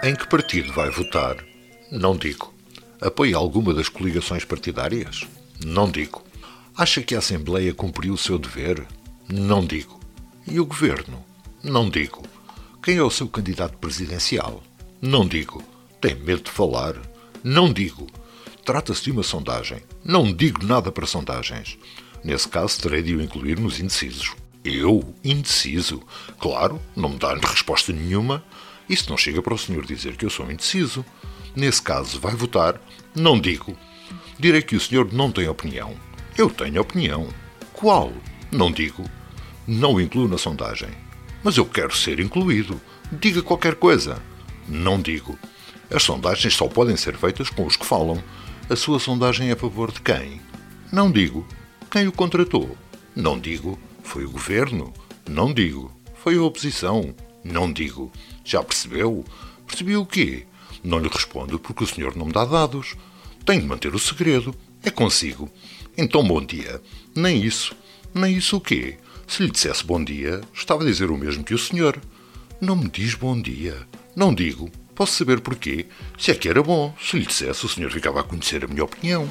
Em que partido vai votar? Não digo. Apoia alguma das coligações partidárias? Não digo. Acha que a Assembleia cumpriu o seu dever? Não digo. E o Governo? Não digo. Quem é o seu candidato presidencial? Não digo. Tem medo de falar? Não digo. Trata-se de uma sondagem. Não digo nada para sondagens. Nesse caso, terei de o incluir nos indecisos. Eu? Indeciso? Claro, não me dá resposta nenhuma. Isso não chega para o senhor dizer que eu sou indeciso. Nesse caso, vai votar? Não digo. Direi que o senhor não tem opinião. Eu tenho opinião. Qual? Não digo. Não incluo na sondagem. Mas eu quero ser incluído. Diga qualquer coisa. Não digo. As sondagens só podem ser feitas com os que falam. A sua sondagem é a favor de quem? Não digo. Quem o contratou? Não digo. Foi o governo? Não digo. Foi a oposição? Não digo. Já percebeu? Percebeu o quê? Não lhe respondo porque o senhor não me dá dados. Tenho de manter o segredo. É consigo. Então, bom dia. Nem isso. Nem isso o quê? Se lhe dissesse bom dia, estava a dizer o mesmo que o senhor. Não me diz bom dia. Não digo. Posso saber porquê? Se é que era bom. Se lhe dissesse, o senhor ficava a conhecer a minha opinião.